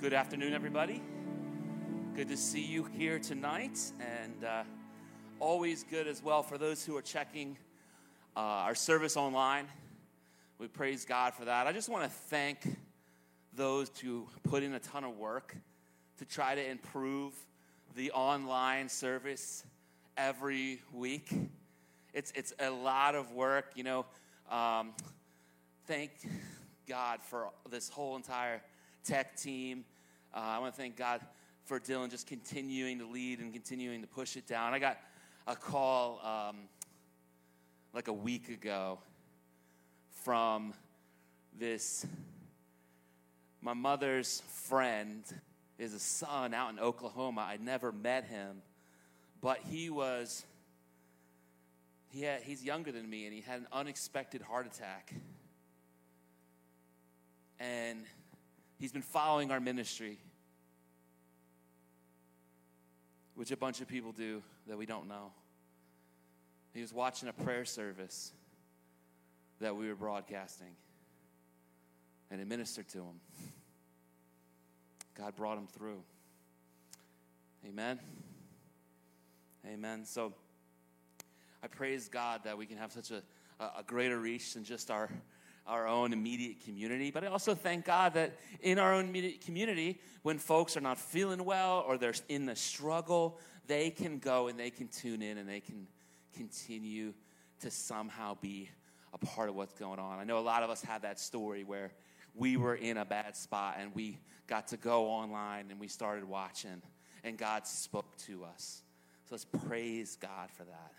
Good afternoon, everybody. Good to see you here tonight, and uh, always good as well for those who are checking uh, our service online. We praise God for that. I just want to thank those who put in a ton of work to try to improve the online service every week. It's, it's a lot of work, you know. Um, thank God for this whole entire tech team. Uh, I want to thank God for Dylan just continuing to lead and continuing to push it down. I got a call um, like a week ago from this my mother's friend is a son out in Oklahoma. I never met him, but he was he had, he's younger than me and he had an unexpected heart attack. And he's been following our ministry, which a bunch of people do that we don't know. He was watching a prayer service that we were broadcasting, and it ministered to him. God brought him through. Amen. Amen. So I praise God that we can have such a, a greater reach than just our, our own immediate community. But I also thank God that in our own immediate community, when folks are not feeling well or they're in the struggle, they can go and they can tune in and they can continue to somehow be a part of what's going on. I know a lot of us have that story where we were in a bad spot and we got to go online and we started watching and God spoke to us. So let's praise God for that.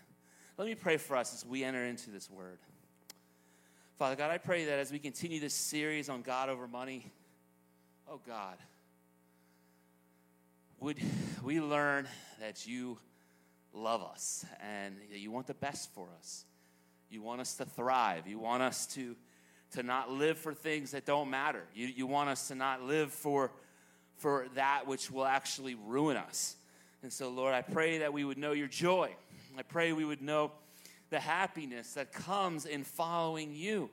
Let me pray for us as we enter into this word. Father God, I pray that as we continue this series on God over money, oh God, would we learn that you love us and you want the best for us. You want us to thrive. You want us to, to not live for things that don't matter. You, you want us to not live for, for that which will actually ruin us. And so, Lord, I pray that we would know your joy. I pray we would know the happiness that comes in following you,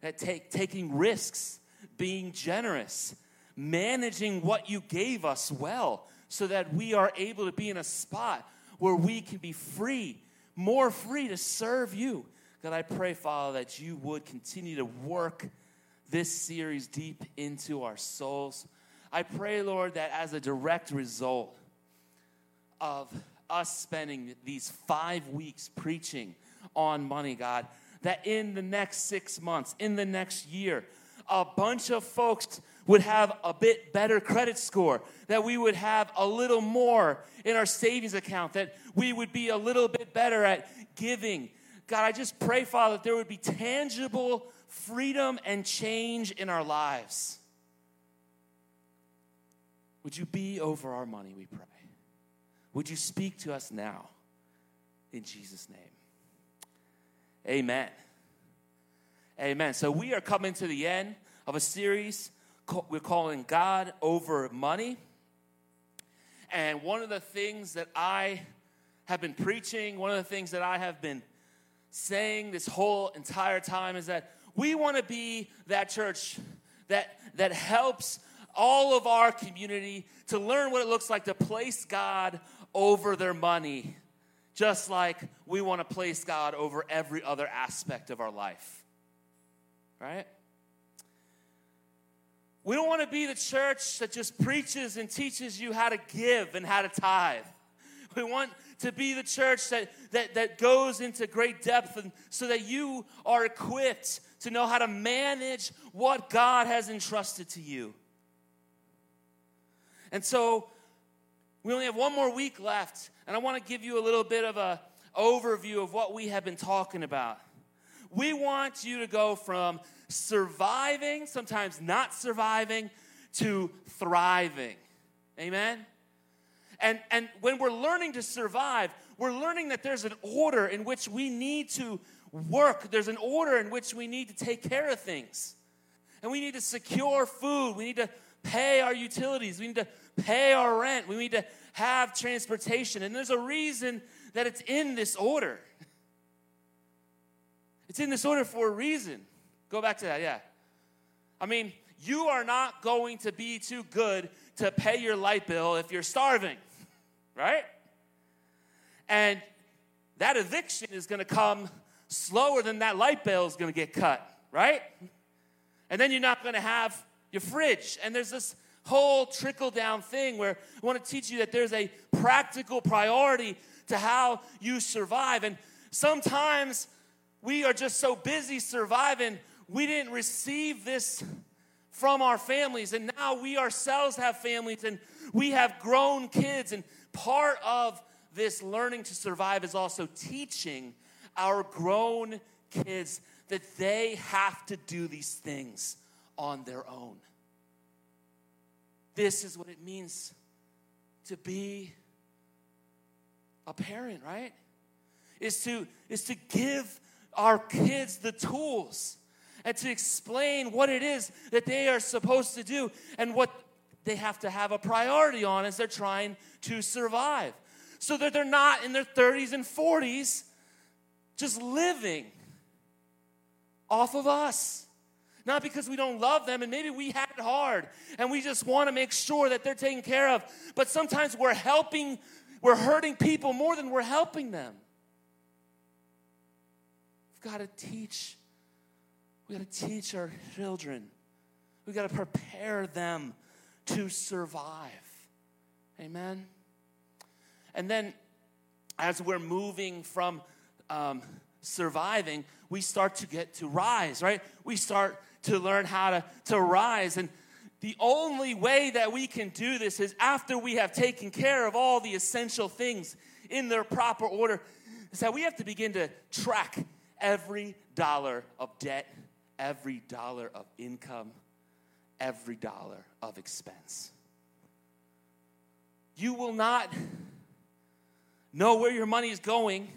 that take, taking risks, being generous, managing what you gave us well, so that we are able to be in a spot where we can be free, more free to serve you. God, I pray, Father, that you would continue to work this series deep into our souls. I pray, Lord, that as a direct result of us spending these five weeks preaching on money, God, that in the next six months, in the next year, a bunch of folks would have a bit better credit score, that we would have a little more in our savings account, that we would be a little bit better at giving. God, I just pray, Father, that there would be tangible freedom and change in our lives. Would you be over our money, we pray? Would you speak to us now? In Jesus' name. Amen. Amen. So we are coming to the end of a series we're calling God over money. And one of the things that I have been preaching, one of the things that I have been saying this whole entire time is that we want to be that church that, that helps all of our community to learn what it looks like to place God over their money just like we want to place God over every other aspect of our life. Right? We don't want to be the church that just preaches and teaches you how to give and how to tithe. We want to be the church that, that, that goes into great depth and so that you are equipped to know how to manage what God has entrusted to you. And so we only have one more week left, and I want to give you a little bit of a overview of what we have been talking about. We want you to go from surviving, sometimes not surviving, to thriving. Amen? And, and when we're learning to survive, we're learning that there's an order in which we need to work, there's an order in which we need to take care of things. And we need to secure food, we need to pay our utilities, we need to pay our rent, we need to have transportation. And there's a reason that it's in this order. It's in this order for a reason. Go back to that, yeah. I mean, you are not going to be too good to pay your light bill if you're starving, right? And that eviction is going to come slower than that light bill is going to get cut, right? And then you're not going to have your fridge. And there's this whole trickle down thing where I want to teach you that there's a practical priority to how you survive. And sometimes we are just so busy surviving, we didn't receive this from our families. And now we ourselves have families and we have grown kids. And part of this learning to survive is also teaching our grown kids that they have to do these things on their own. This is what it means to be a parent, right? Is to, is to give our kids the tools and to explain what it is that they are supposed to do and what they have to have a priority on as they're trying to survive. So that they're not in their 30s and 40s just living off of us. Not because we don't love them and maybe we had it hard and we just want to make sure that they're taken care of. But sometimes we're helping, we're hurting people more than we're helping them. We've got to teach. We got to teach our children. We've got to prepare them to survive. Amen. And then as we're moving from um, surviving, we start to get to rise, right? We start to learn how to, to rise. And the only way that we can do this is after we have taken care of all the essential things in their proper order, is that we have to begin to track every dollar of debt, every dollar of income, every dollar of expense. You will not know where your money is going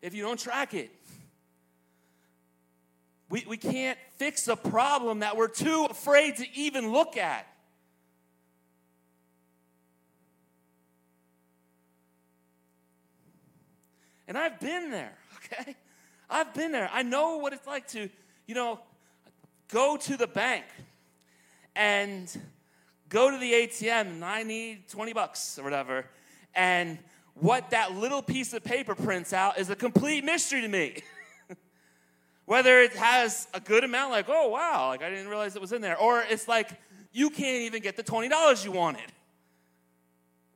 if you don't track it. We, we can't fix a problem that we're too afraid to even look at. And I've been there, okay? I've been there. I know what it's like to, you know, go to the bank and go to the ATM and I need 20 bucks or whatever. And what that little piece of paper prints out is a complete mystery to me. Whether it has a good amount, like, oh, wow, like I didn't realize it was in there, or it's like you can't even get the $20 you wanted.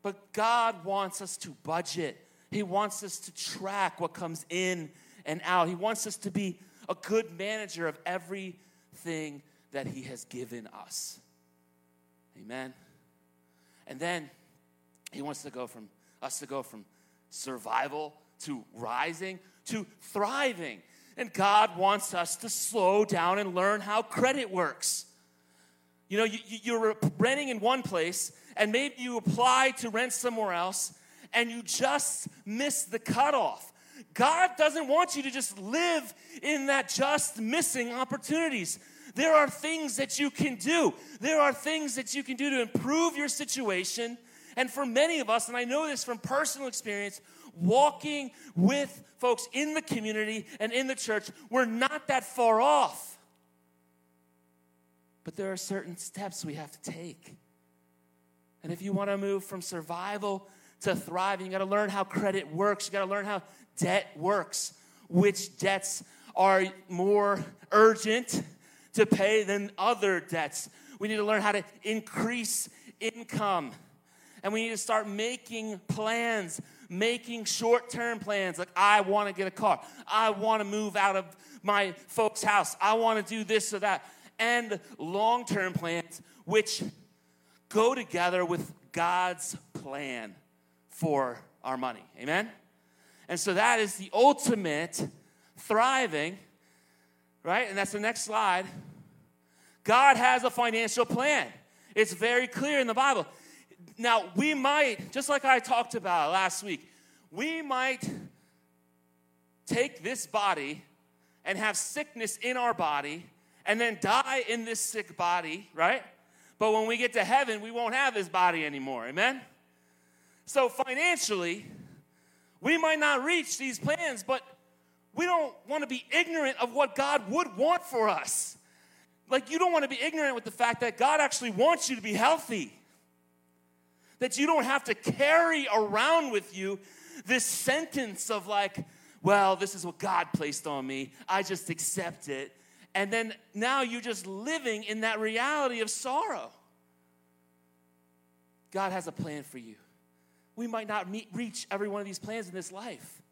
But God wants us to budget, He wants us to track what comes in and out. He wants us to be a good manager of everything that He has given us. Amen. And then He wants to go from us to go from survival to rising to thriving. And God wants us to slow down and learn how credit works. You know, you, you're renting in one place, and maybe you apply to rent somewhere else, and you just miss the cutoff. God doesn't want you to just live in that just missing opportunities. There are things that you can do. There are things that you can do to improve your situation and for many of us, and I know this from personal experience, walking with folks in the community and in the church, we're not that far off. But there are certain steps we have to take. And if you want to move from survival to thriving, you got to learn how credit works. You got to learn how debt works, which debts are more urgent to pay than other debts. We need to learn how to increase income and we need to start making plans, making short term plans. Like, I want to get a car. I want to move out of my folks' house. I want to do this or that. And long term plans, which go together with God's plan for our money. Amen? And so that is the ultimate thriving, right? And that's the next slide. God has a financial plan. It's very clear in the Bible. Now, we might, just like I talked about last week, we might take this body and have sickness in our body and then die in this sick body, right? But when we get to heaven, we won't have this body anymore. Amen? So, financially, we might not reach these plans, but we don't want to be ignorant of what God would want for us. like, you don't want to be ignorant with the fact that God actually wants you to be healthy. That you don't have to carry around with you this sentence of, like, well, this is what God placed on me. I just accept it. And then now you're just living in that reality of sorrow. God has a plan for you. We might not meet, reach every one of these plans in this life,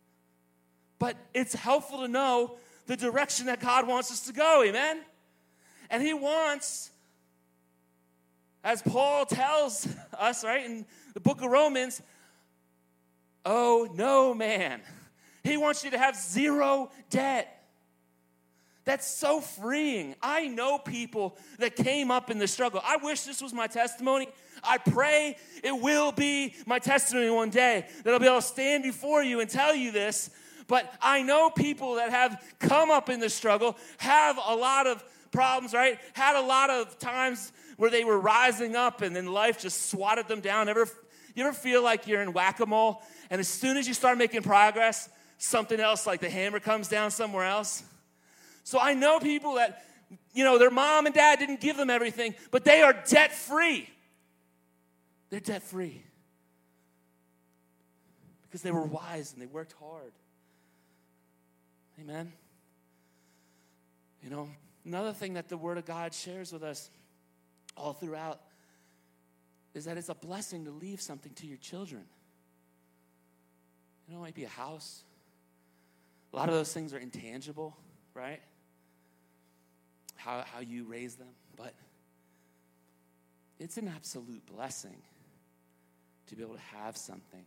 but it's helpful to know the direction that God wants us to go. Amen? And He wants, as Paul tells us, right, in the book of Romans, oh, no man. He wants you to have zero debt. That's so freeing. I know people that came up in the struggle. I wish this was my testimony. I pray it will be my testimony one day that I'll be able to stand before you and tell you this. But I know people that have come up in the struggle, have a lot of problems, right? Had a lot of times where they were rising up and then life just swatted them down. Ever, you ever feel like you're in whack a mole and as soon as you start making progress, something else like the hammer comes down somewhere else? So I know people that, you know, their mom and dad didn't give them everything, but they are debt free. They're debt free because they were wise and they worked hard. Amen. You know, another thing that the Word of God shares with us all throughout is that it's a blessing to leave something to your children. You know, it might be a house. A lot of those things are intangible, right? How, how you raise them. But it's an absolute blessing to be able to have something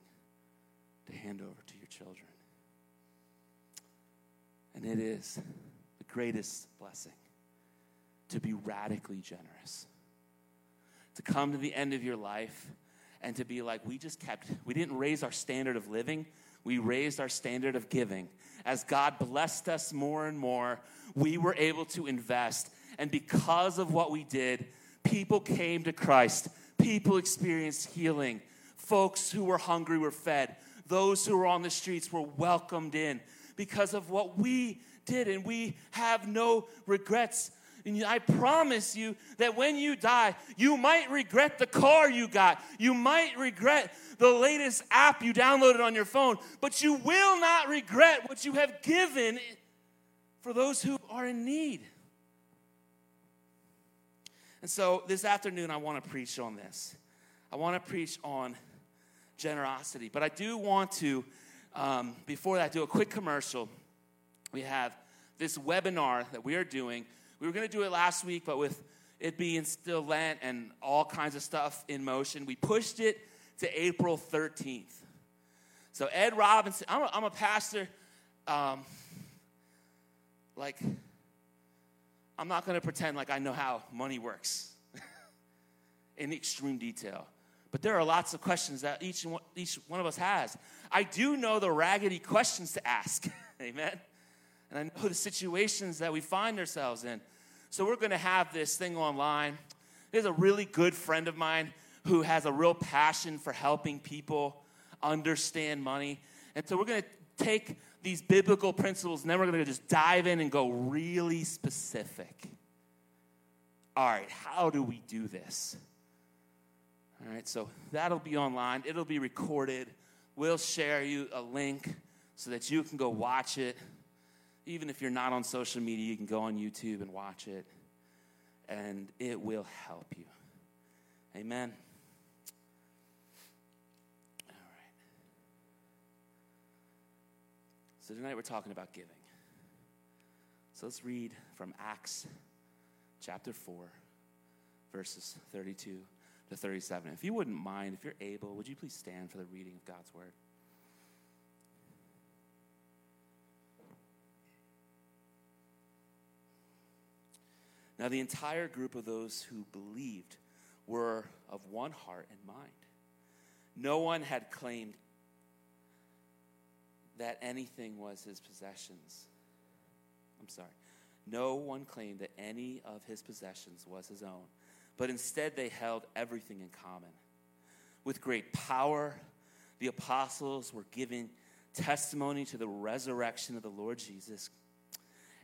to hand over to your children. And it is the greatest blessing to be radically generous. To come to the end of your life and to be like, we just kept, we didn't raise our standard of living, we raised our standard of giving. As God blessed us more and more, we were able to invest. And because of what we did, people came to Christ. People experienced healing. Folks who were hungry were fed. Those who were on the streets were welcomed in because of what we did, and we have no regrets. And I promise you that when you die, you might regret the car you got. You might regret the latest app you downloaded on your phone, but you will not regret what you have given for those who are in need. And so this afternoon, I want to preach on this. I want to preach on generosity, but I do want to um, before that, do a quick commercial. We have this webinar that we are doing. We were going to do it last week, but with it being still Lent and all kinds of stuff in motion, we pushed it to April 13th. So, Ed Robinson, I'm a, I'm a pastor. Um, like, I'm not going to pretend like I know how money works in extreme detail. But there are lots of questions that each, each one of us has. I do know the raggedy questions to ask. Amen. And I know the situations that we find ourselves in. So we're going to have this thing online. There's a really good friend of mine who has a real passion for helping people understand money. And so we're going to take these biblical principles and then we're going to just dive in and go really specific. All right, how do we do this? All right, so that'll be online. It'll be recorded. We'll share you a link so that you can go watch it. Even if you're not on social media, you can go on YouTube and watch it, and it will help you. Amen. All right. So tonight we're talking about giving. So let's read from Acts chapter 4, verses 32 to 37. If you wouldn't mind, if you're able, would you please stand for the reading of God's word? Now, the entire group of those who believed were of one heart and mind. No one had claimed that anything was his possessions. I'm sorry. No one claimed that any of his possessions was his own but instead they held everything in common. With great power, the apostles were giving testimony to the resurrection of the Lord Jesus,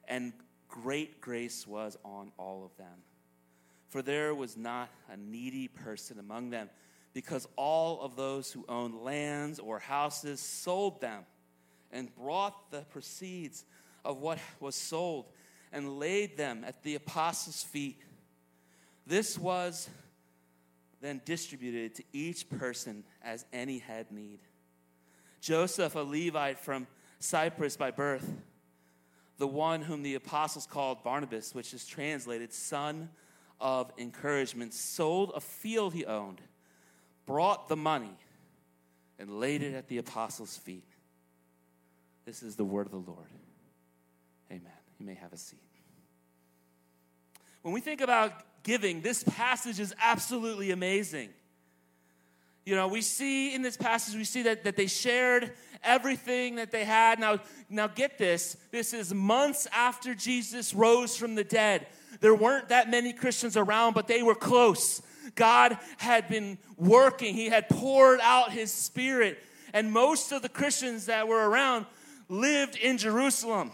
and great grace was on all of them. For there was not a needy person among them, because all of those who owned lands or houses sold them and brought the proceeds of what was sold and laid them at the apostles' feet. This was then distributed to each person as any had need. Joseph, a Levite from Cyprus by birth, the one whom the apostles called Barnabas, which is translated son of encouragement, sold a field he owned, brought the money, and laid it at the apostles' feet. This is the word of the Lord. Amen. You may have a seat. When we think about giving, this passage is absolutely amazing. You know, we see in this passage, we see that, that they shared everything that they had. Now, now get this this is months after Jesus rose from the dead. There weren't that many Christians around, but they were close. God had been working, He had poured out His Spirit. And most of the Christians that were around lived in Jerusalem.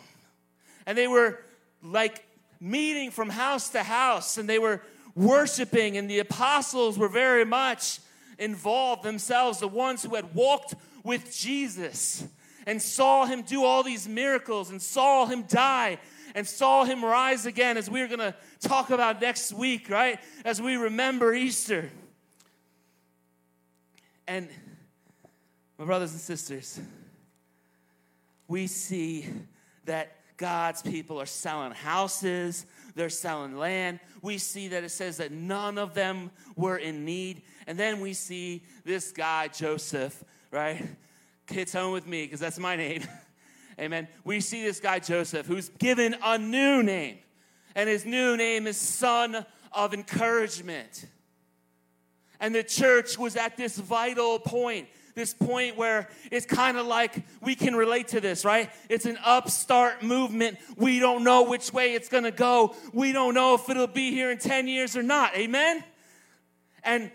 And they were like meeting from house to house, and they were worshiping, and the apostles were very much involved themselves, the ones who had walked with Jesus and saw him do all these miracles and saw him die and saw him rise again, as we're going to talk about next week, right? As we remember Easter. And my brothers and sisters, we see that God's people are selling houses, they're selling land. We see that it says that none of them were in need. And then we see this guy, Joseph, right? Hits home with me because that's my name. Amen. We see this guy, Joseph, who's given a new name. And his new name is Son of Encouragement. And the church was at this vital point this point where it's kind of like we can relate to this, right? It's an upstart movement. We don't know which way it's going to go. We don't know if it'll be here in 10 years or not. Amen? And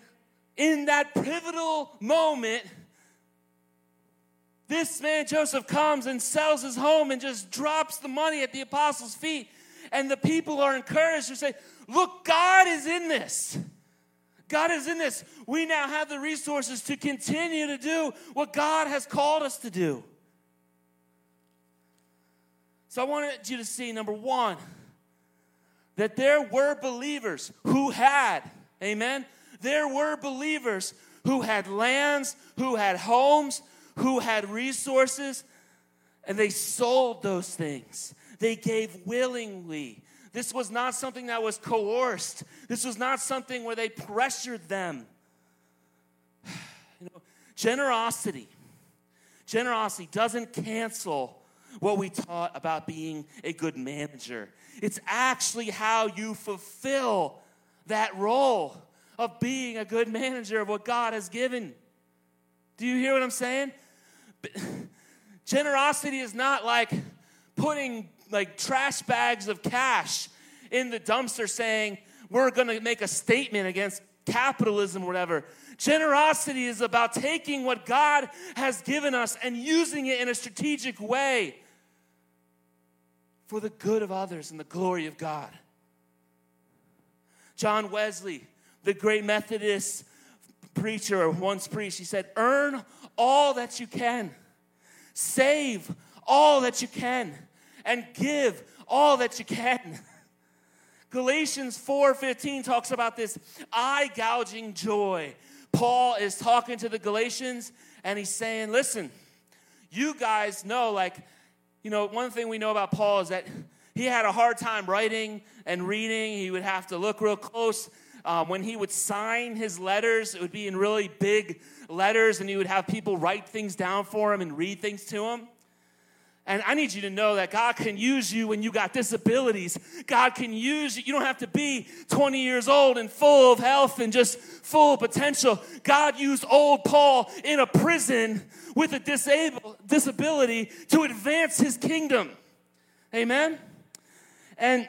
in that pivotal moment, this man, Joseph, comes and sells his home and just drops the money at the apostles' feet. And the people are encouraged to say, Look, God is in this. God is in this. We now have the resources to continue to do what God has called us to do. So I wanted you to see number one, that there were believers who had, amen, there were believers who had lands, who had homes, who had resources, and they sold those things. They gave willingly. This was not something that was coerced. This was not something where they pressured them. You know, generosity. Generosity doesn't cancel what we taught about being a good manager. It's actually how you fulfill that role of being a good manager of what God has given. Do you hear what I'm saying? Generosity is not like putting like trash bags of cash in the dumpster saying, we're going to make a statement against capitalism or whatever. Generosity is about taking what God has given us and using it in a strategic way for the good of others and the glory of God. John Wesley, the great Methodist preacher, once preached, he said, Earn all that you can, save all that you can, and give all that you can. Galatians 4:15 talks about this eye gouging joy. Paul is talking to the Galatians and he's saying, "Listen, you guys know like you know, one thing we know about Paul is that he had a hard time writing and reading. He would have to look real close. Um, when he would sign his letters, it would be in really big letters, and he would have people write things down for him and read things to him. And I need you to know that God can use you when you got disabilities. God can use you. You don't have to be 20 years old and full of health and just full of potential. God used old Paul in a prison with a disabled, disability to advance his kingdom. Amen? And,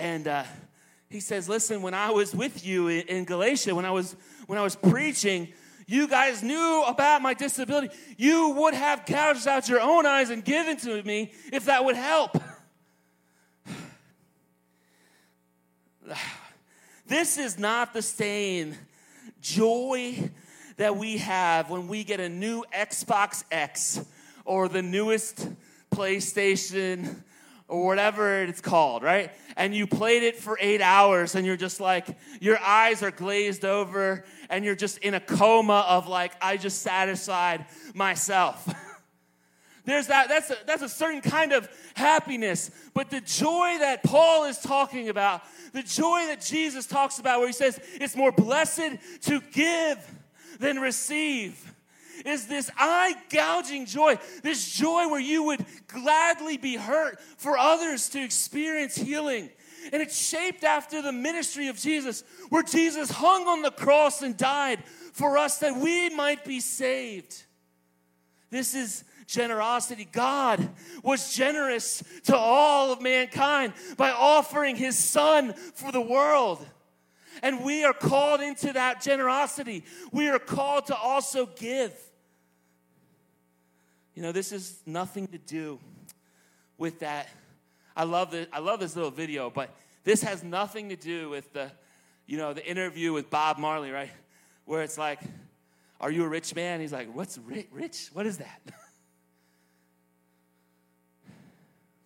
and uh, he says, listen, when I was with you in, Galatia, when I was, when I was preaching, you guys knew about my disability. You would have gouged out your own eyes and given to me if that would help. This is not the same joy that we have when we get a new Xbox X or the newest PlayStation or whatever it's called, right? And you played it for eight hours and you're just like, your eyes are glazed over and you're just in a coma of like, I just satisfied myself. There's that, that's a, that's a certain kind of happiness. But the joy that Paul is talking about, the joy that Jesus talks about, where he says it's more blessed to give than receive is this eye gouging joy, this joy where you would gladly be hurt for others to experience healing. And it's shaped after the ministry of Jesus, where Jesus hung on the cross and died for us that we might be saved. This is generosity. God was generous to all of mankind by offering his son for the world. And we are called into that generosity. We are called to also give. You know, this is nothing to do with that. I love this, I love this little video, but this has nothing to do with the, you know, the interview with Bob Marley, right? Where it's like, are you a rich man? He's like, what's rich? rich? What is that?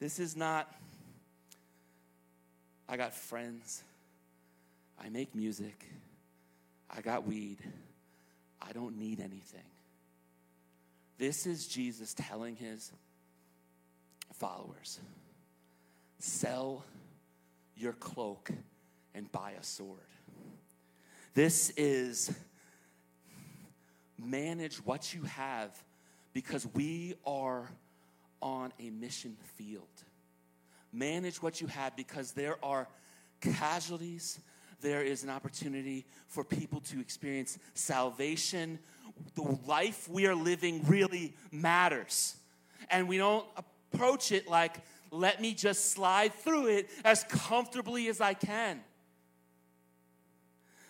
this is not, I got friends. I make music. I got weed. I don't need anything. This is Jesus telling his followers sell your cloak and buy a sword. This is manage what you have because we are on a mission field. Manage what you have because there are casualties, there is an opportunity for people to experience salvation the life we are living really matters. And we don't approach it like, let me just slide through it as comfortably as I can.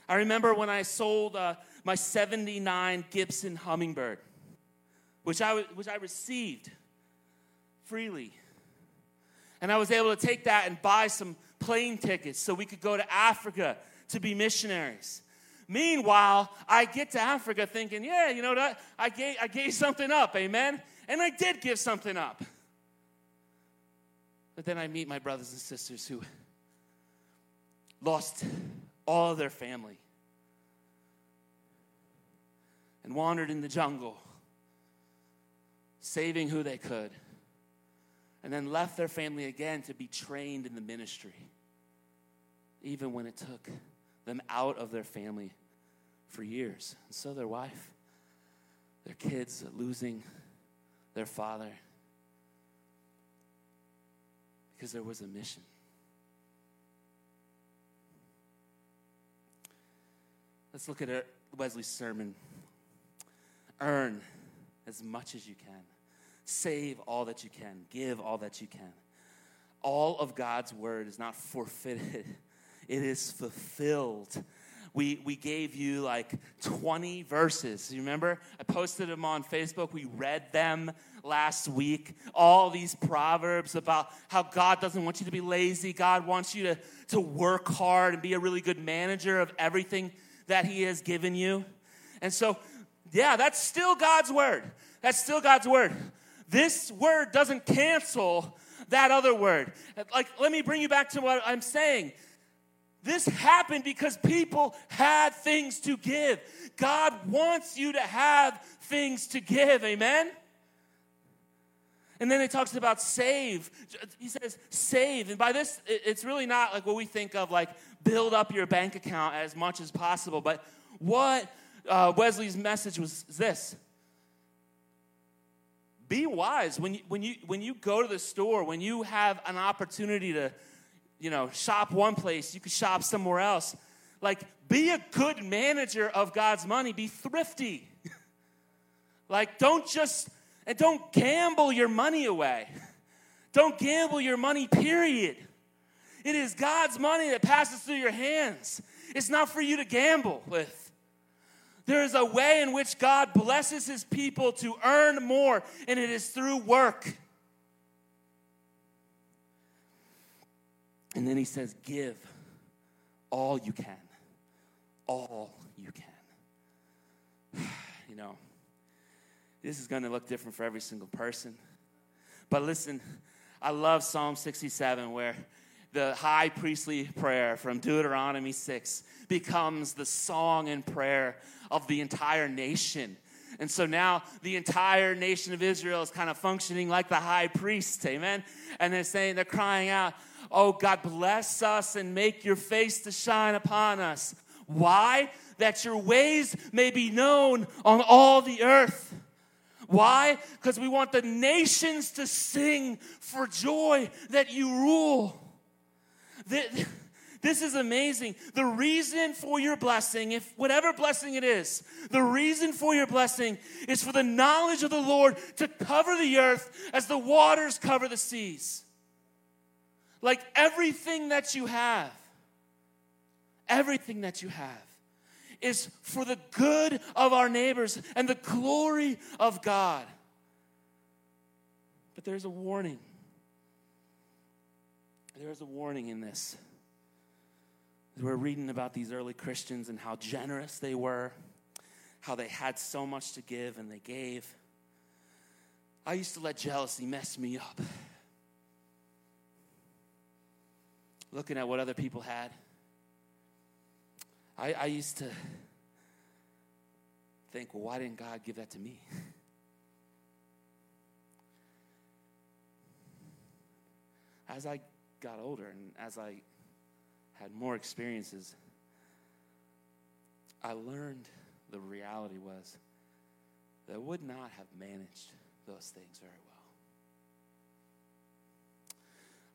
I remember when I sold uh, my 79 Gibson Hummingbird, which I, which I received freely. And I was able to take that and buy some plane tickets so we could go to Africa to be missionaries. Meanwhile, I get to Africa thinking, yeah, you know what? I gave, I gave something up, amen? And I did give something up. But then I meet my brothers and sisters who lost all their family and wandered in the jungle, saving who they could, and then left their family again to be trained in the ministry, even when it took them out of their family for years. And so their wife, their kids losing their father because there was a mission. Let's look at uh, Wesley's sermon. Earn as much as you can. Save all that you can. Give all that you can. All of God's word is not forfeited, it is fulfilled we, we gave you like 20 verses. You remember? I posted them on Facebook. We read them last week. All these proverbs about how God doesn't want you to be lazy. God wants you to, to work hard and be a really good manager of everything that He has given you. And so, yeah, that's still God's word. That's still God's word. This word doesn't cancel that other word. Like, let me bring you back to what I'm saying. This happened because people had things to give. God wants you to have things to give. Amen? And then he talks about save. He says save. And by this, it's really not like what we think of like build up your bank account as much as possible. But what uh, Wesley's message was this be wise when you, when, you, when you go to the store, when you have an opportunity to you know, shop one place, you could shop somewhere else. Like, be a good manager of God's money, be thrifty. like, don't just, and don't gamble your money away. Don't gamble your money, period. It is God's money that passes through your hands. It's not for you to gamble with. There is a way in which God blesses his people to earn more, and it is through work. And then he says, Give all you can. All you can. you know, this is going to look different for every single person. But listen, I love Psalm 67 where the high priestly prayer from Deuteronomy 6 becomes the song and prayer of the entire nation. And so now the entire nation of Israel is kind of functioning like the high priest, amen? And they're saying, they're crying out, Oh, God, bless us and make your face to shine upon us. Why? That your ways may be known on all the earth. Why? Because we want the nations to sing for joy that you rule. This is amazing. The reason for your blessing, if whatever blessing it is, the reason for your blessing is for the knowledge of the Lord to cover the earth as the waters cover the seas. Like everything that you have, everything that you have is for the good of our neighbors and the glory of God. But there's a warning. There's a warning in this. We're reading about these early Christians and how generous they were, how they had so much to give and they gave. I used to let jealousy mess me up. Looking at what other people had. I, I used to think, well, why didn't God give that to me? As I got older and as I had more experiences, I learned the reality was that I would not have managed those things very well.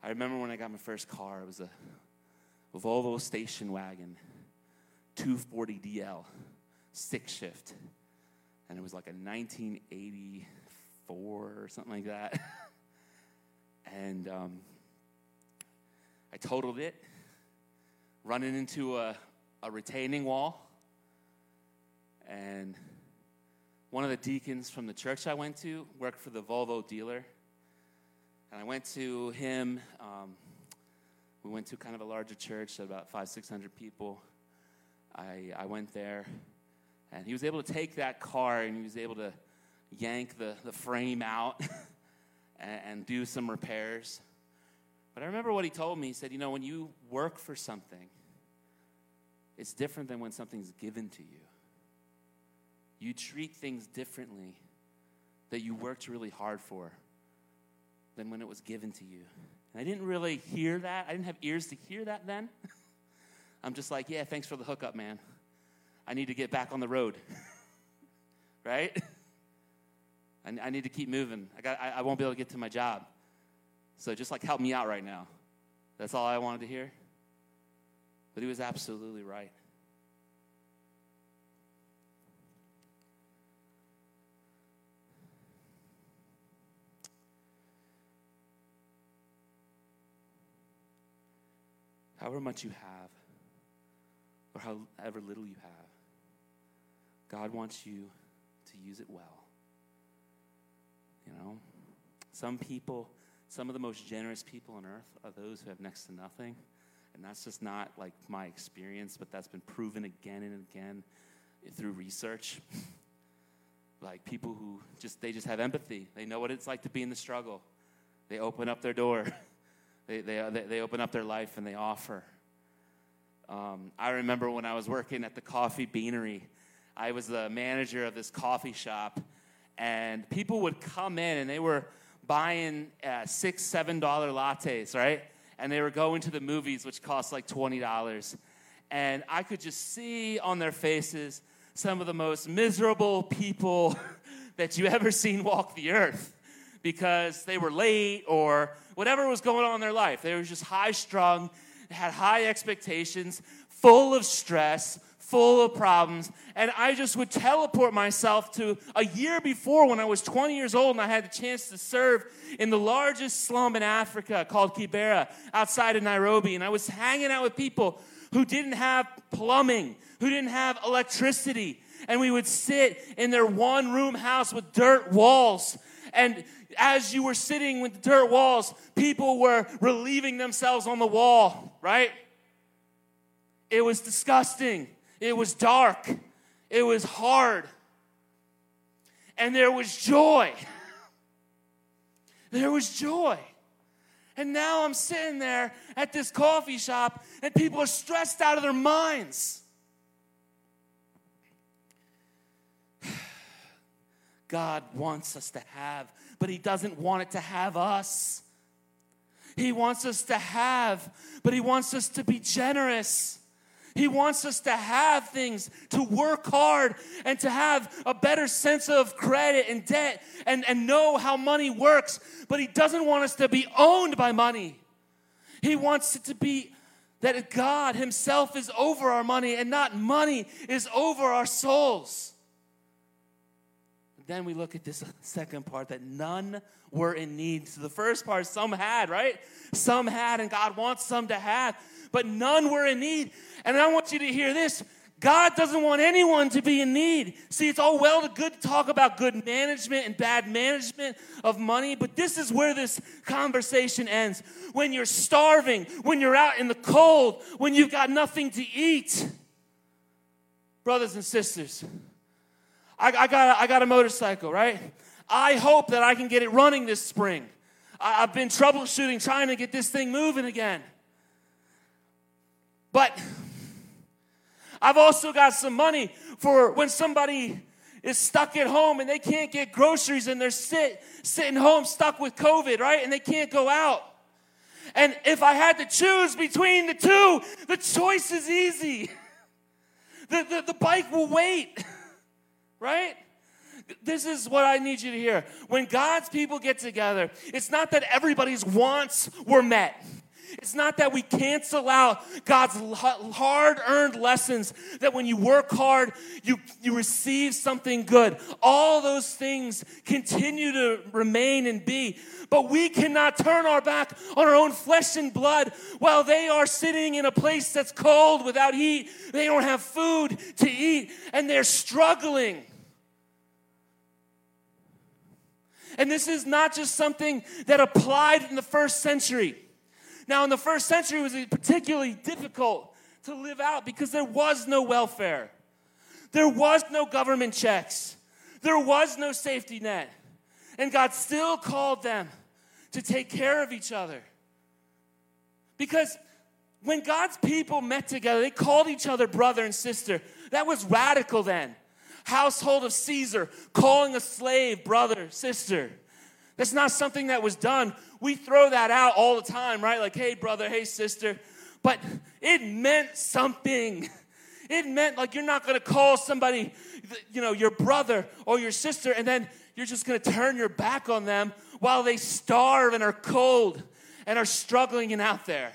I remember when I got my first car, it was a Volvo station wagon, 240DL, six shift. And it was like a 1984 or something like that. and um, I totaled it, running into a, a retaining wall. And one of the deacons from the church I went to worked for the Volvo dealer. And I went to him. Um, we went to kind of a larger church, about five, 600 people. I, I went there, and he was able to take that car and he was able to yank the, the frame out and, and do some repairs. But I remember what he told me. He said, You know, when you work for something, it's different than when something's given to you. You treat things differently that you worked really hard for than when it was given to you. And I didn't really hear that. I didn't have ears to hear that then. I'm just like, yeah, thanks for the hookup, man. I need to get back on the road. right? I, I, need to keep moving. I, got, I, I won't be able to get to my job. So just like help me out right now. That's all I wanted to hear. But he was absolutely right. However much you have, or however little you have, God wants you to use it well. You know, some people some of the most generous people on earth are those who have next to nothing. And that's just not like my experience, but that's been proven again and again through research. like people who just they just have empathy. They know what it's like to be in the struggle. They open up their door. they, they, they open up their life and they offer. Um, I remember when I was working at the coffee beanery, I was the manager of this coffee shop, and people would come in and they were buying uh, six, seven dollar lattes, right? And they were going to the movies, which cost like twenty dollars. And I could just see on their faces some of the most miserable people that you ever seen walk the earth because they were late or whatever was going on in their life. They were just high strung, had high expectations, full of stress, full of problems. And I just would teleport myself to a year before when I was 20 years old and I had the chance to serve in the largest slum in Africa called Kibera outside of Nairobi. And I was hanging out with people who didn't have plumbing, who didn't have electricity. And we would sit in their one room house with dirt walls. And as you were sitting with the dirt walls, people were relieving themselves on the wall, right? It was disgusting. It was dark. It was hard. And there was joy. There was joy. And now I'm sitting there at this coffee shop, and people are stressed out of their minds. God wants us to have, but He doesn't want it to have us. He wants us to have, but He wants us to be generous. He wants us to have things, to work hard, and to have a better sense of credit and debt and, and know how money works. But He doesn't want us to be owned by money. He wants it to be that God Himself is over our money and not money is over our souls. Then we look at this second part that none were in need. So the first part, some had, right? Some had, and God wants some to have, but none were in need. And I want you to hear this God doesn't want anyone to be in need. See, it's all well to good to talk about good management and bad management of money, but this is where this conversation ends. When you're starving, when you're out in the cold, when you've got nothing to eat. Brothers and sisters, I, I, got, I got a motorcycle, right? I hope that I can get it running this spring. I, I've been troubleshooting, trying to get this thing moving again. But I've also got some money for when somebody is stuck at home and they can't get groceries and they're sit, sitting home stuck with COVID, right? And they can't go out. And if I had to choose between the two, the choice is easy. The, the, the bike will wait. right? This is what I need you to hear. When God's people get together, it's not that everybody's wants were met. It's not that we cancel out God's hard earned lessons, that when you work hard, you, you receive something good. All those things continue to remain and be. But we cannot turn our back on our own flesh and blood while they are sitting in a place that's cold without heat. They don't have food to eat and they're struggling. And this is not just something that applied in the first century. Now, in the first century, it was particularly difficult to live out because there was no welfare, there was no government checks, there was no safety net. And God still called them to take care of each other. Because when God's people met together, they called each other brother and sister. That was radical then. Household of Caesar, calling a slave brother, sister. That's not something that was done. We throw that out all the time, right? Like, hey, brother, hey, sister. But it meant something. It meant like you're not going to call somebody, you know, your brother or your sister, and then you're just going to turn your back on them while they starve and are cold and are struggling and out there.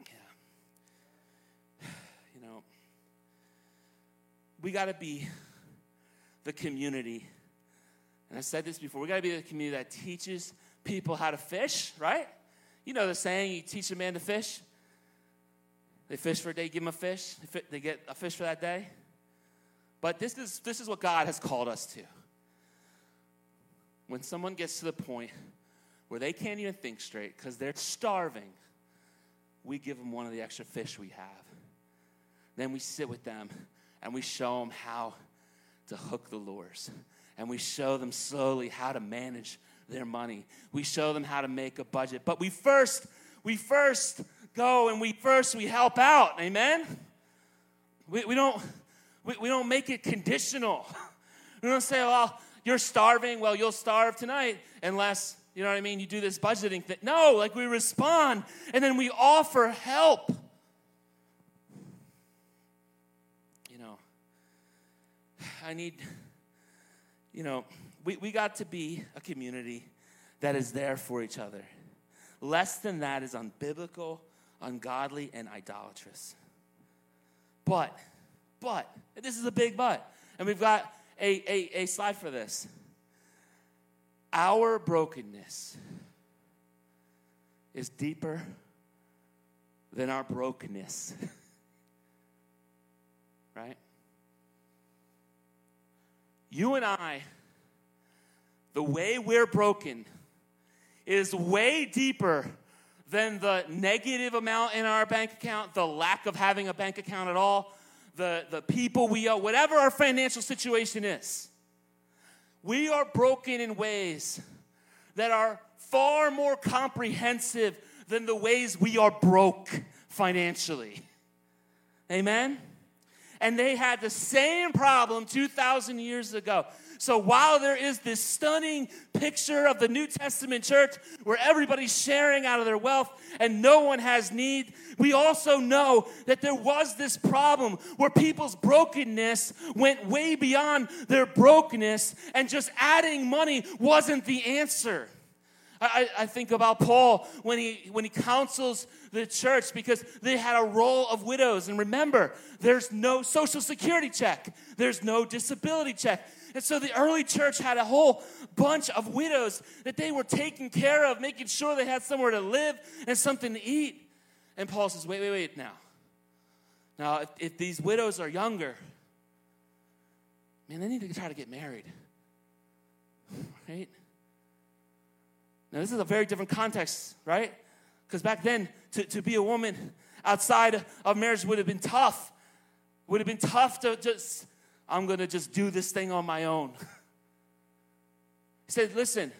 Yeah. You know, we got to be the community and I said this before, we got to be the community that teaches people how to fish, right? You know the saying, you teach a man to fish. They fish for a day, give them a fish. They get a fish for that day. But this is, this is what God has called us to. When someone gets to the point where they can't even think straight because they're starving, we give them one of the extra fish we have. Then we sit with them and we show them how to hook the lures and we show them slowly how to manage their money. We show them how to make a budget. But we first, we first go and we first we help out. Amen? We, we don't we, we don't make it conditional. We don't say, well, you're starving, well, you'll starve tonight unless, you know what I mean, you do this budgeting thing. No, like we respond and then we offer help. You know, I need you know, we, we got to be a community that is there for each other. Less than that is unbiblical, ungodly, and idolatrous. But, but, this is a big but, and we've got a, a, a slide for this. Our brokenness is deeper than our brokenness. right? You and I, the way we're broken, is way deeper than the negative amount in our bank account, the lack of having a bank account at all, the, the people we owe, whatever our financial situation is. We are broken in ways that are far more comprehensive than the ways we are broke financially. Amen? And they had the same problem 2,000 years ago. So while there is this stunning picture of the New Testament church where everybody's sharing out of their wealth and no one has need, we also know that there was this problem where people's brokenness went way beyond their brokenness and just adding money wasn't the answer. I, I, think about Paul when he, when he counsels the church because they had a roll of widows. And remember, there's no social security check, there's no disability check, and so the early church had a whole bunch of widows that they were taking care of, making sure they had somewhere to live and something to eat. And Paul says, wait, wait, wait now. Now, if, if these widows are younger, man, they need to try to get married. Right? Now, this is a very different context, right? Because back then, to, to be a woman outside of marriage would have been tough. Would have been tough to just I'm going to just do this thing on my own. He said, Listen,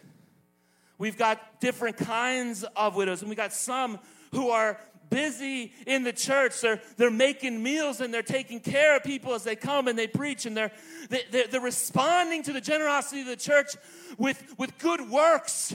we've got different kinds of widows, and we got some who are busy in the church. They're, they're making meals and they're taking care of people as they come and they preach, and they're, they're, they're responding to the generosity of the church with, with good works.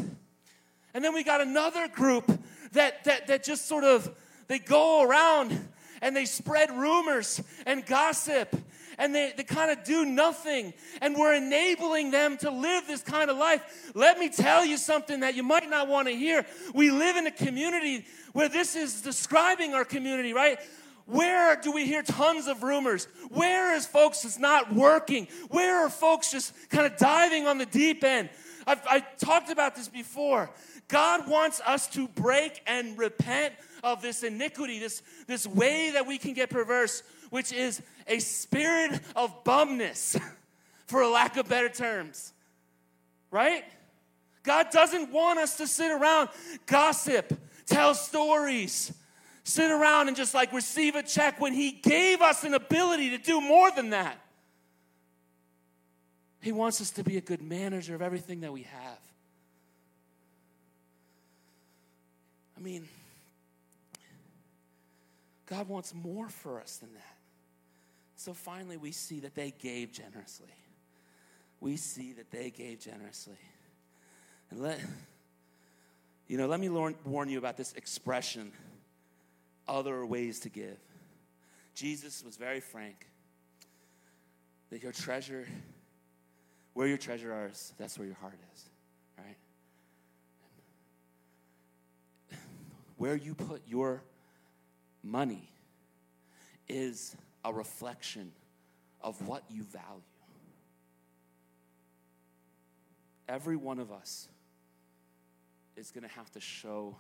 And then we got another group that, that, that just sort of they go around and they spread rumors and gossip and they, they kind of do nothing and we're enabling them to live this kind of life. Let me tell you something that you might not want to hear. We live in a community where this is describing our community, right? Where do we hear tons of rumors? Where is folks that's not working? Where are folks just kind of diving on the deep end? I've, I talked about this before. God wants us to break and repent of this iniquity, this, this way that we can get perverse, which is a spirit of bumness, for a lack of better terms. Right? God doesn't want us to sit around, gossip, tell stories, sit around and just like receive a check when He gave us an ability to do more than that. He wants us to be a good manager of everything that we have. I mean, God wants more for us than that. So finally, we see that they gave generously. We see that they gave generously. And let, you know, let me warn you about this expression other ways to give. Jesus was very frank that your treasure, where your treasure is, that's where your heart is, right? Where you put your money is a reflection of what you value. Every one of us is going to have to show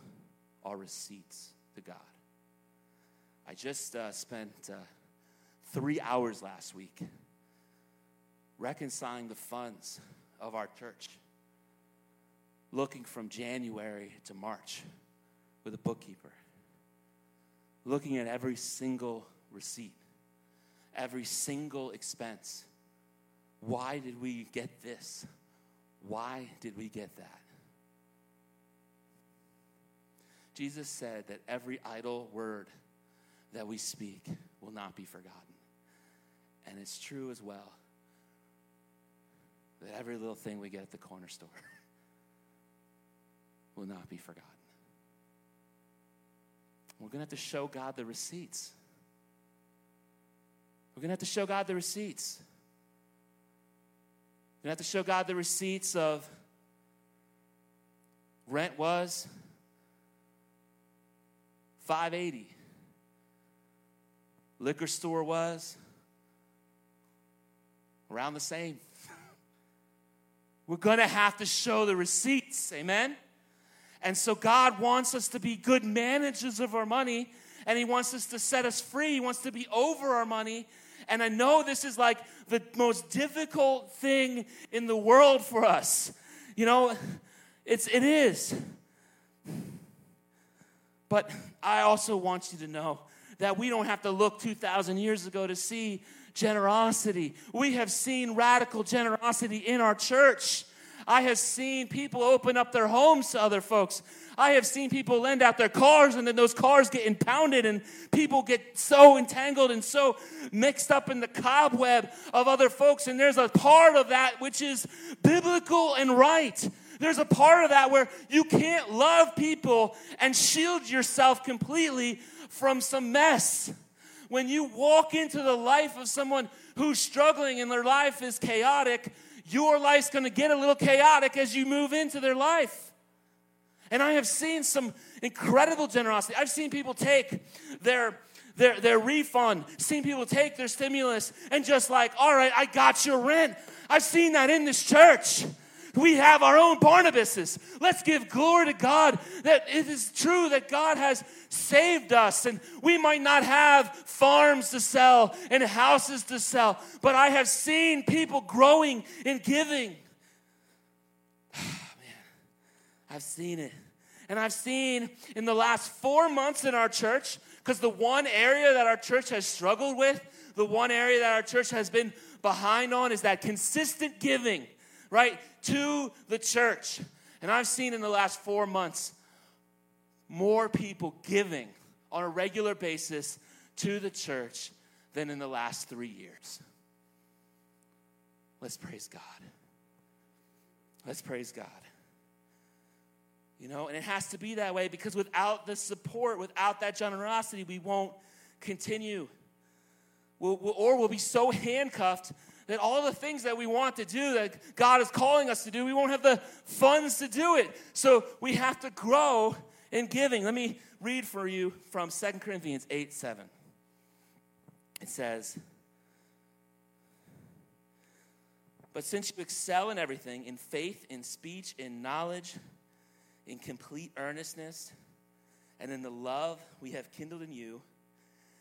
our receipts to God. I just uh, spent uh, three hours last week reconciling the funds of our church, looking from January to March with a bookkeeper looking at every single receipt, every single expense. Why did we get this? Why did we get that? Jesus said that every idle word that we speak will not be forgotten. And it's true as well that every little thing we get at the corner store will not be forgotten. We're going to have to show God the receipts. We're going to have to show God the receipts. We're going to have to show God the receipts of rent was 580. Liquor store was around the same. We're going to have to show the receipts. Amen. And so God wants us to be good managers of our money, and He wants us to set us free. He wants to be over our money. And I know this is like the most difficult thing in the world for us. You know, it's it is. But I also want you to know that we don't have to look 2,000 years ago to see generosity. We have seen radical generosity in our church. I have seen people open up their homes to other folks. I have seen people lend out their cars and then those cars get impounded and people get so entangled and so mixed up in the cobweb of other folks. And there's a part of that which is biblical and right. There's a part of that where you can't love people and shield yourself completely from some mess. When you walk into the life of someone who's struggling and their life is chaotic, your life's gonna get a little chaotic as you move into their life. And I have seen some incredible generosity. I've seen people take their their, their refund, seen people take their stimulus and just like, all right, I got your rent. I've seen that in this church. We have our own Barnabases. Let's give glory to God that it is true that God has saved us. And we might not have farms to sell and houses to sell, but I have seen people growing in giving. Man, I've seen it. And I've seen in the last four months in our church, because the one area that our church has struggled with, the one area that our church has been behind on is that consistent giving, right, to the church. And I've seen in the last four months more people giving on a regular basis to the church than in the last three years. Let's praise God. Let's praise God. You know, and it has to be that way because without the support, without that generosity, we won't continue. We'll, we'll, or we'll be so handcuffed that all the things that we want to do, that God is calling us to do, we won't have the funds to do it. So we have to grow in giving. Let me read for you from Second Corinthians 8 7. It says, But since you excel in everything, in faith, in speech, in knowledge, in complete earnestness and in the love we have kindled in you,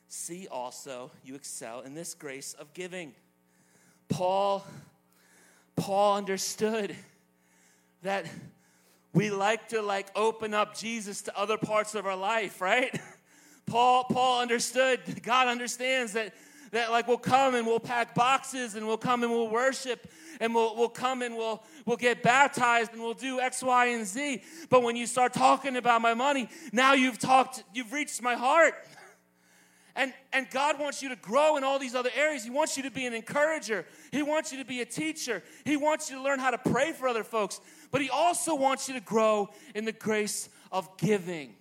see also you excel in this grace of giving. Paul Paul understood that we like to like open up Jesus to other parts of our life, right? Paul Paul understood, God understands that that like we'll come and we'll pack boxes and we'll come and we'll worship and we'll, we'll come and we'll, we'll get baptized and we'll do X, Y, and Z. But when you start talking about my money, now you've talked, you've reached my heart. And, and God wants you to grow in all these other areas. He wants you to be an encourager. He wants you to be a teacher. He wants you to learn how to pray for other folks. But He also wants you to grow in the grace of giving.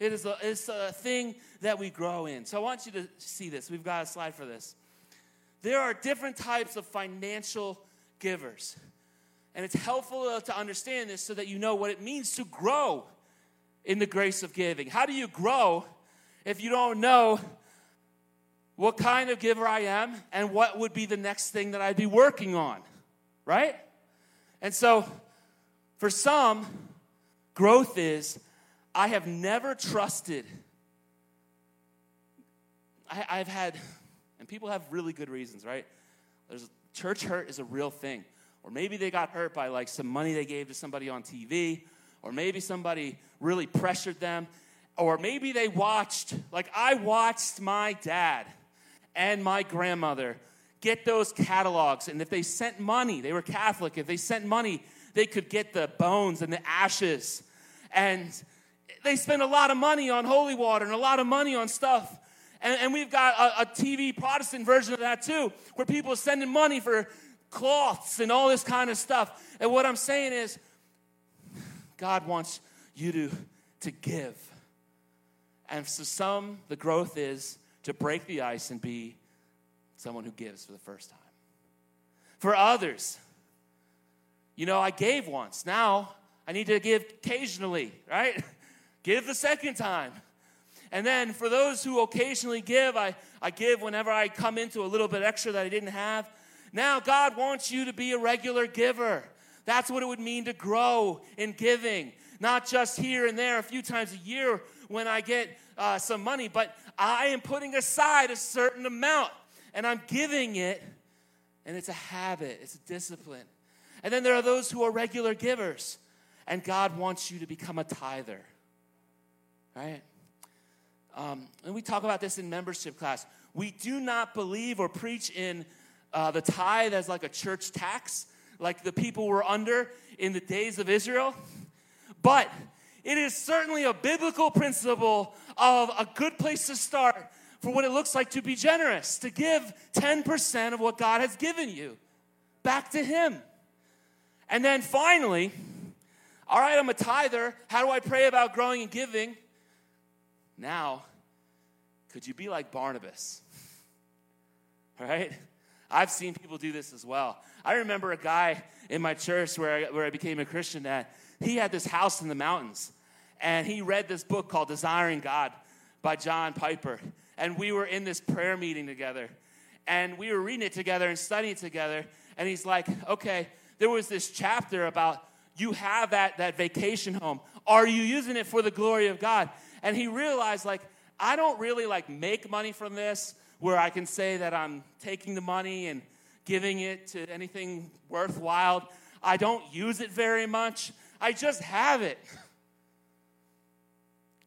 It is a, it's a thing that we grow in. So I want you to see this. We've got a slide for this. There are different types of financial givers. And it's helpful to understand this so that you know what it means to grow in the grace of giving. How do you grow if you don't know what kind of giver I am and what would be the next thing that I'd be working on? Right? And so, for some, growth is I have never trusted. I, have had, and people have really good reasons, right? There's church hurt is a real thing. Or maybe they got hurt by like some money they gave to somebody on TV, or maybe somebody really pressured them, or maybe they watched, like I watched my dad and my grandmother get those catalogs. And if they sent money, they were Catholic, if they sent money, they could get the bones and the ashes. And they spend a lot of money on holy water and a lot of money on stuff. And, and we've got a, a, TV Protestant version of that too, where people are sending money for cloths and all this kind of stuff. And what I'm saying is, God wants you to, to give. And for some, the growth is to break the ice and be someone who gives for the first time. For others, you know, I gave once. Now I need to give occasionally, right? Give the second time. And then for those who occasionally give, I, I give whenever I come into a little bit extra that I didn't have. Now, God wants you to be a regular giver. That's what it would mean to grow in giving, not just here and there a few times a year when I get uh, some money, but I am putting aside a certain amount and I'm giving it, and it's a habit, it's a discipline. And then there are those who are regular givers, and God wants you to become a tither. right? Um, and we talk about this in membership class. We do not believe or preach in uh, the tithe as like a church tax, like the people were under in the days of Israel. But it is certainly a biblical principle of a good place to start for what it looks like to be generous, to give 10% of what God has given you back to Him. And then finally, all right, I'm a tither. How do I pray about growing and giving? Now, could you be like Barnabas? Right? I've seen people do this as well. I remember a guy in my church where I, where I became a Christian that he had this house in the mountains and he read this book called Desiring God by John Piper. And we were in this prayer meeting together and we were reading it together and studying together. And he's like, okay, there was this chapter about you have that, that vacation home. Are you using it for the glory of God? And he realized, like, I don't really like make money from this where I can say that I'm taking the money and giving it to anything worthwhile. I don't use it very much. I just have it.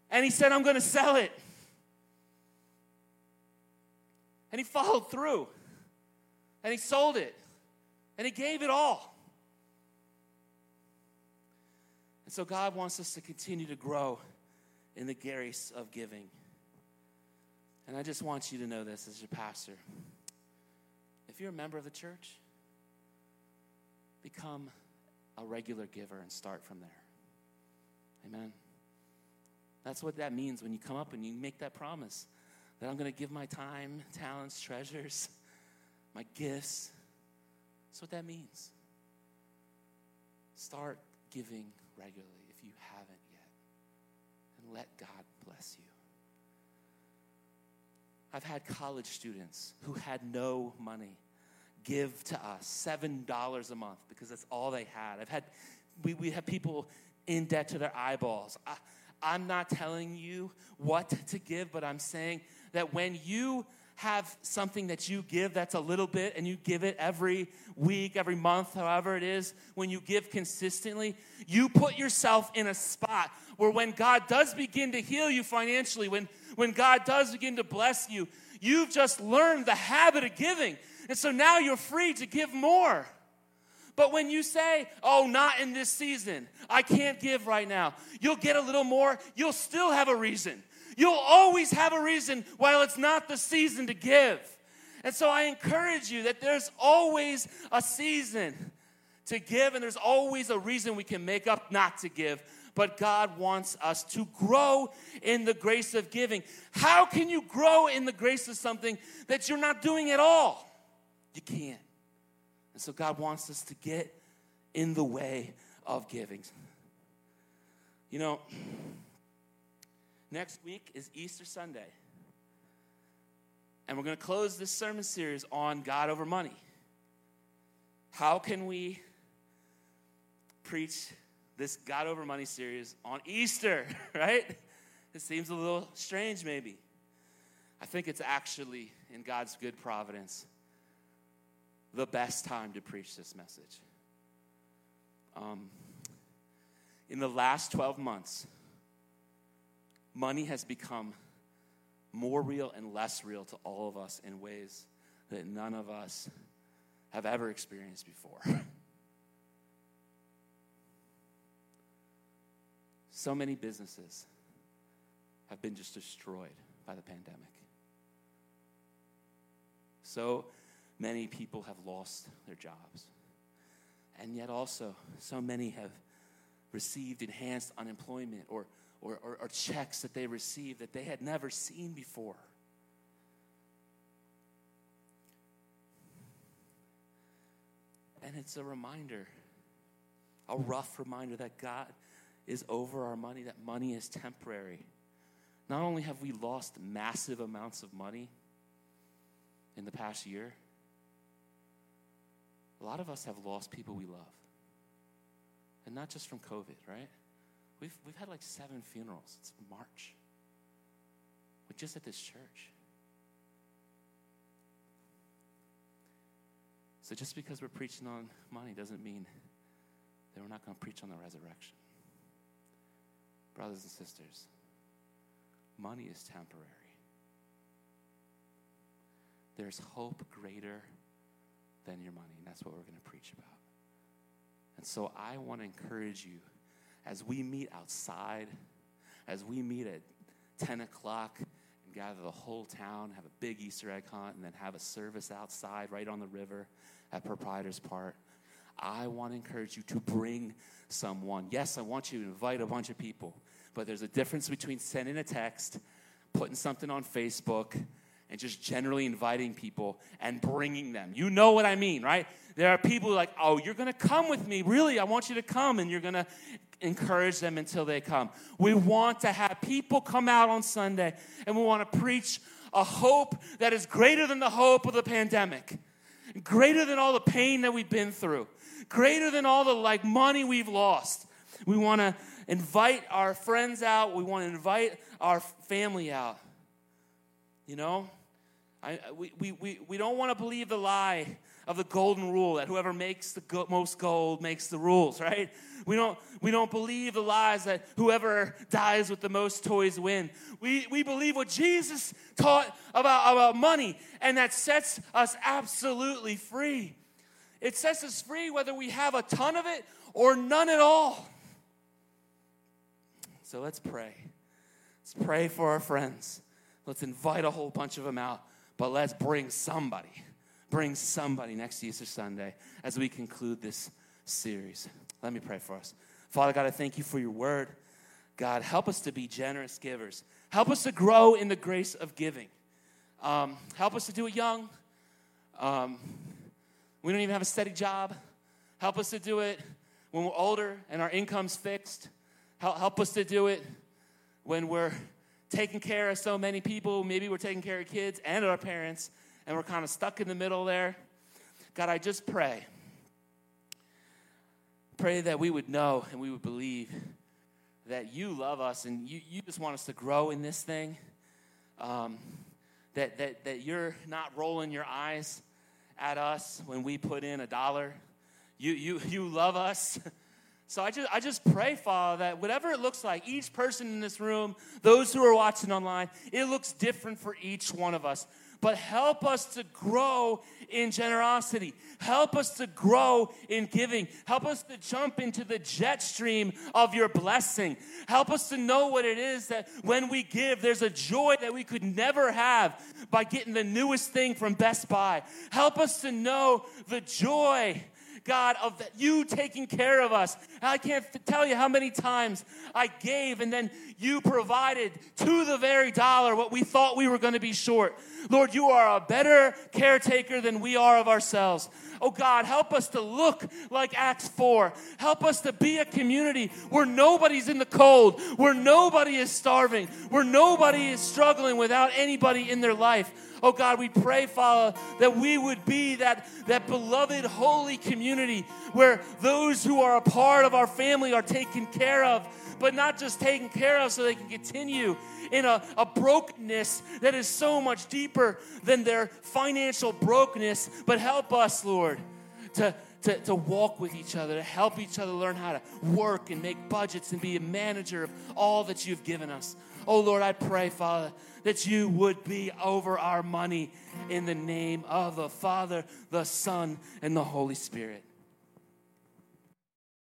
And he said, I'm going to sell it. And he followed through. And he sold it. And he gave it all. And so God wants us to continue to grow in the grace of giving. And I just want you to know this as your pastor. If you're a member of the church, become a regular giver and start from there. Amen. That's what that means when you come up and you make that promise that I'm going to give my time, talents, treasures, my gifts. That's what that means. Start giving regularly if you haven't yet. And let God bless you. I've had college students who had no money give to us $7 a month because that's all they had. I've had, we, we have people in debt to their eyeballs. I, I'm not telling you what to give, but I'm saying that when you have something that you give that's a little bit and you give it every week, every month, however it is, when you give consistently, you put yourself in a spot where when God does begin to heal you financially, when, when God does begin to bless you, you've just learned the habit of giving. And so now you're free to give more. But when you say, oh, not in this season, I can't give right now, you'll get a little more, you'll still have a reason. You'll always have a reason while it's not the season to give. And so I encourage you that there's always a season to give, and there's always a reason we can make up not to give. But God wants us to grow in the grace of giving. How can you grow in the grace of something that you're not doing at all? You can't. And so God wants us to get in the way of giving. You know, Next week is Easter Sunday. And we're going to close this sermon series on God over money. How can we preach this God over money series on Easter, right? It seems a little strange, maybe. I think it's actually, in God's good providence, the best time to preach this message. Um, in the last 12 months, money has become more real and less real to all of us in ways that none of us have ever experienced before. so many businesses have been just destroyed by the pandemic. So many people have lost their jobs. And yet, also, so many have received enhanced unemployment or or, or, or checks that they received that they had never seen before. And it's a reminder, a rough reminder that God is over our money, that money is temporary. Not only have we lost massive amounts of money in the past year, a lot of us have lost people we love. And not just from COVID, right? We've, we've had like seven funerals. It's March. But just at this church. So just because we're preaching on money doesn't mean that we're not going to preach on the resurrection. Brothers and sisters, money is temporary. There's hope greater than your money, and that's what we're going to preach about. And so I want to encourage you as we meet outside, as we meet at 10 o'clock and gather the whole town, have a big Easter egg hunt, and then have a service outside right on the river at Proprietors Park. I want to encourage you to bring someone. Yes, I want you to invite a bunch of people, but there's a difference between sending a text, putting something on Facebook, and just generally inviting people and bringing them. You know what I mean, right? There are people like, oh, you're going to come with me. Really, I want you to come. And you're going to encourage them until they come. We want to have people come out on Sunday and we want to preach a hope that is greater than the hope of the pandemic, greater than all the pain that we've been through, greater than all the like money we've lost. We want to invite our friends out. We want to invite our family out. You know, I, we, we, we, we don't want to believe the lie of the golden rule that whoever makes the go- most gold makes the rules, right? We don't, we don't believe the lies that whoever dies with the most toys win. We, we believe what Jesus taught about, about money, and that sets us absolutely free. It sets us free whether we have a ton of it or none at all. So let's pray. Let's pray for our friends. Let's invite a whole bunch of them out, but let's bring somebody. Bring somebody next Easter Sunday as we conclude this series. Let me pray for us. Father God, I thank you for your word. God, help us to be generous givers. Help us to grow in the grace of giving. Um, help us to do it young. Um, we don't even have a steady job. Help us to do it when we're older and our income's fixed. Help, help us to do it when we're taking care of so many people. Maybe we're taking care of kids and our parents, and we're kind of stuck in the middle there. God, I just pray. Pray that we would know and we would believe that you love us and you, you just want us to grow in this thing. Um, that, that, that you're not rolling your eyes at us when we put in a dollar. You, you, you love us. So I just, I just pray, Father, that whatever it looks like, each person in this room, those who are watching online, it looks different for each one of us. But help us to grow in generosity. Help us to grow in giving. Help us to jump into the jet stream of your blessing. Help us to know what it is that when we give, there's a joy that we could never have by getting the newest thing from Best Buy. Help us to know the joy God, of you taking care of us. I can't tell you how many times I gave and then you provided to the very dollar what we thought we were going to be short. Lord, you are a better caretaker than we are of ourselves. Oh God, help us to look like Acts 4. Help us to be a community where nobody's in the cold, where nobody is starving, where nobody is struggling without anybody in their life. Oh God, we pray, Father, that we would be that, that beloved holy community where those who are a part of our family are taken care of, but not just taken care of so they can continue in a, a brokenness that is so much deeper than their financial brokenness. But help us, Lord, to, to, to walk with each other, to help each other learn how to work and make budgets and be a manager of all that you've given us. Oh Lord, I pray, Father, that you would be over our money in the name of the Father, the Son, and the Holy Spirit.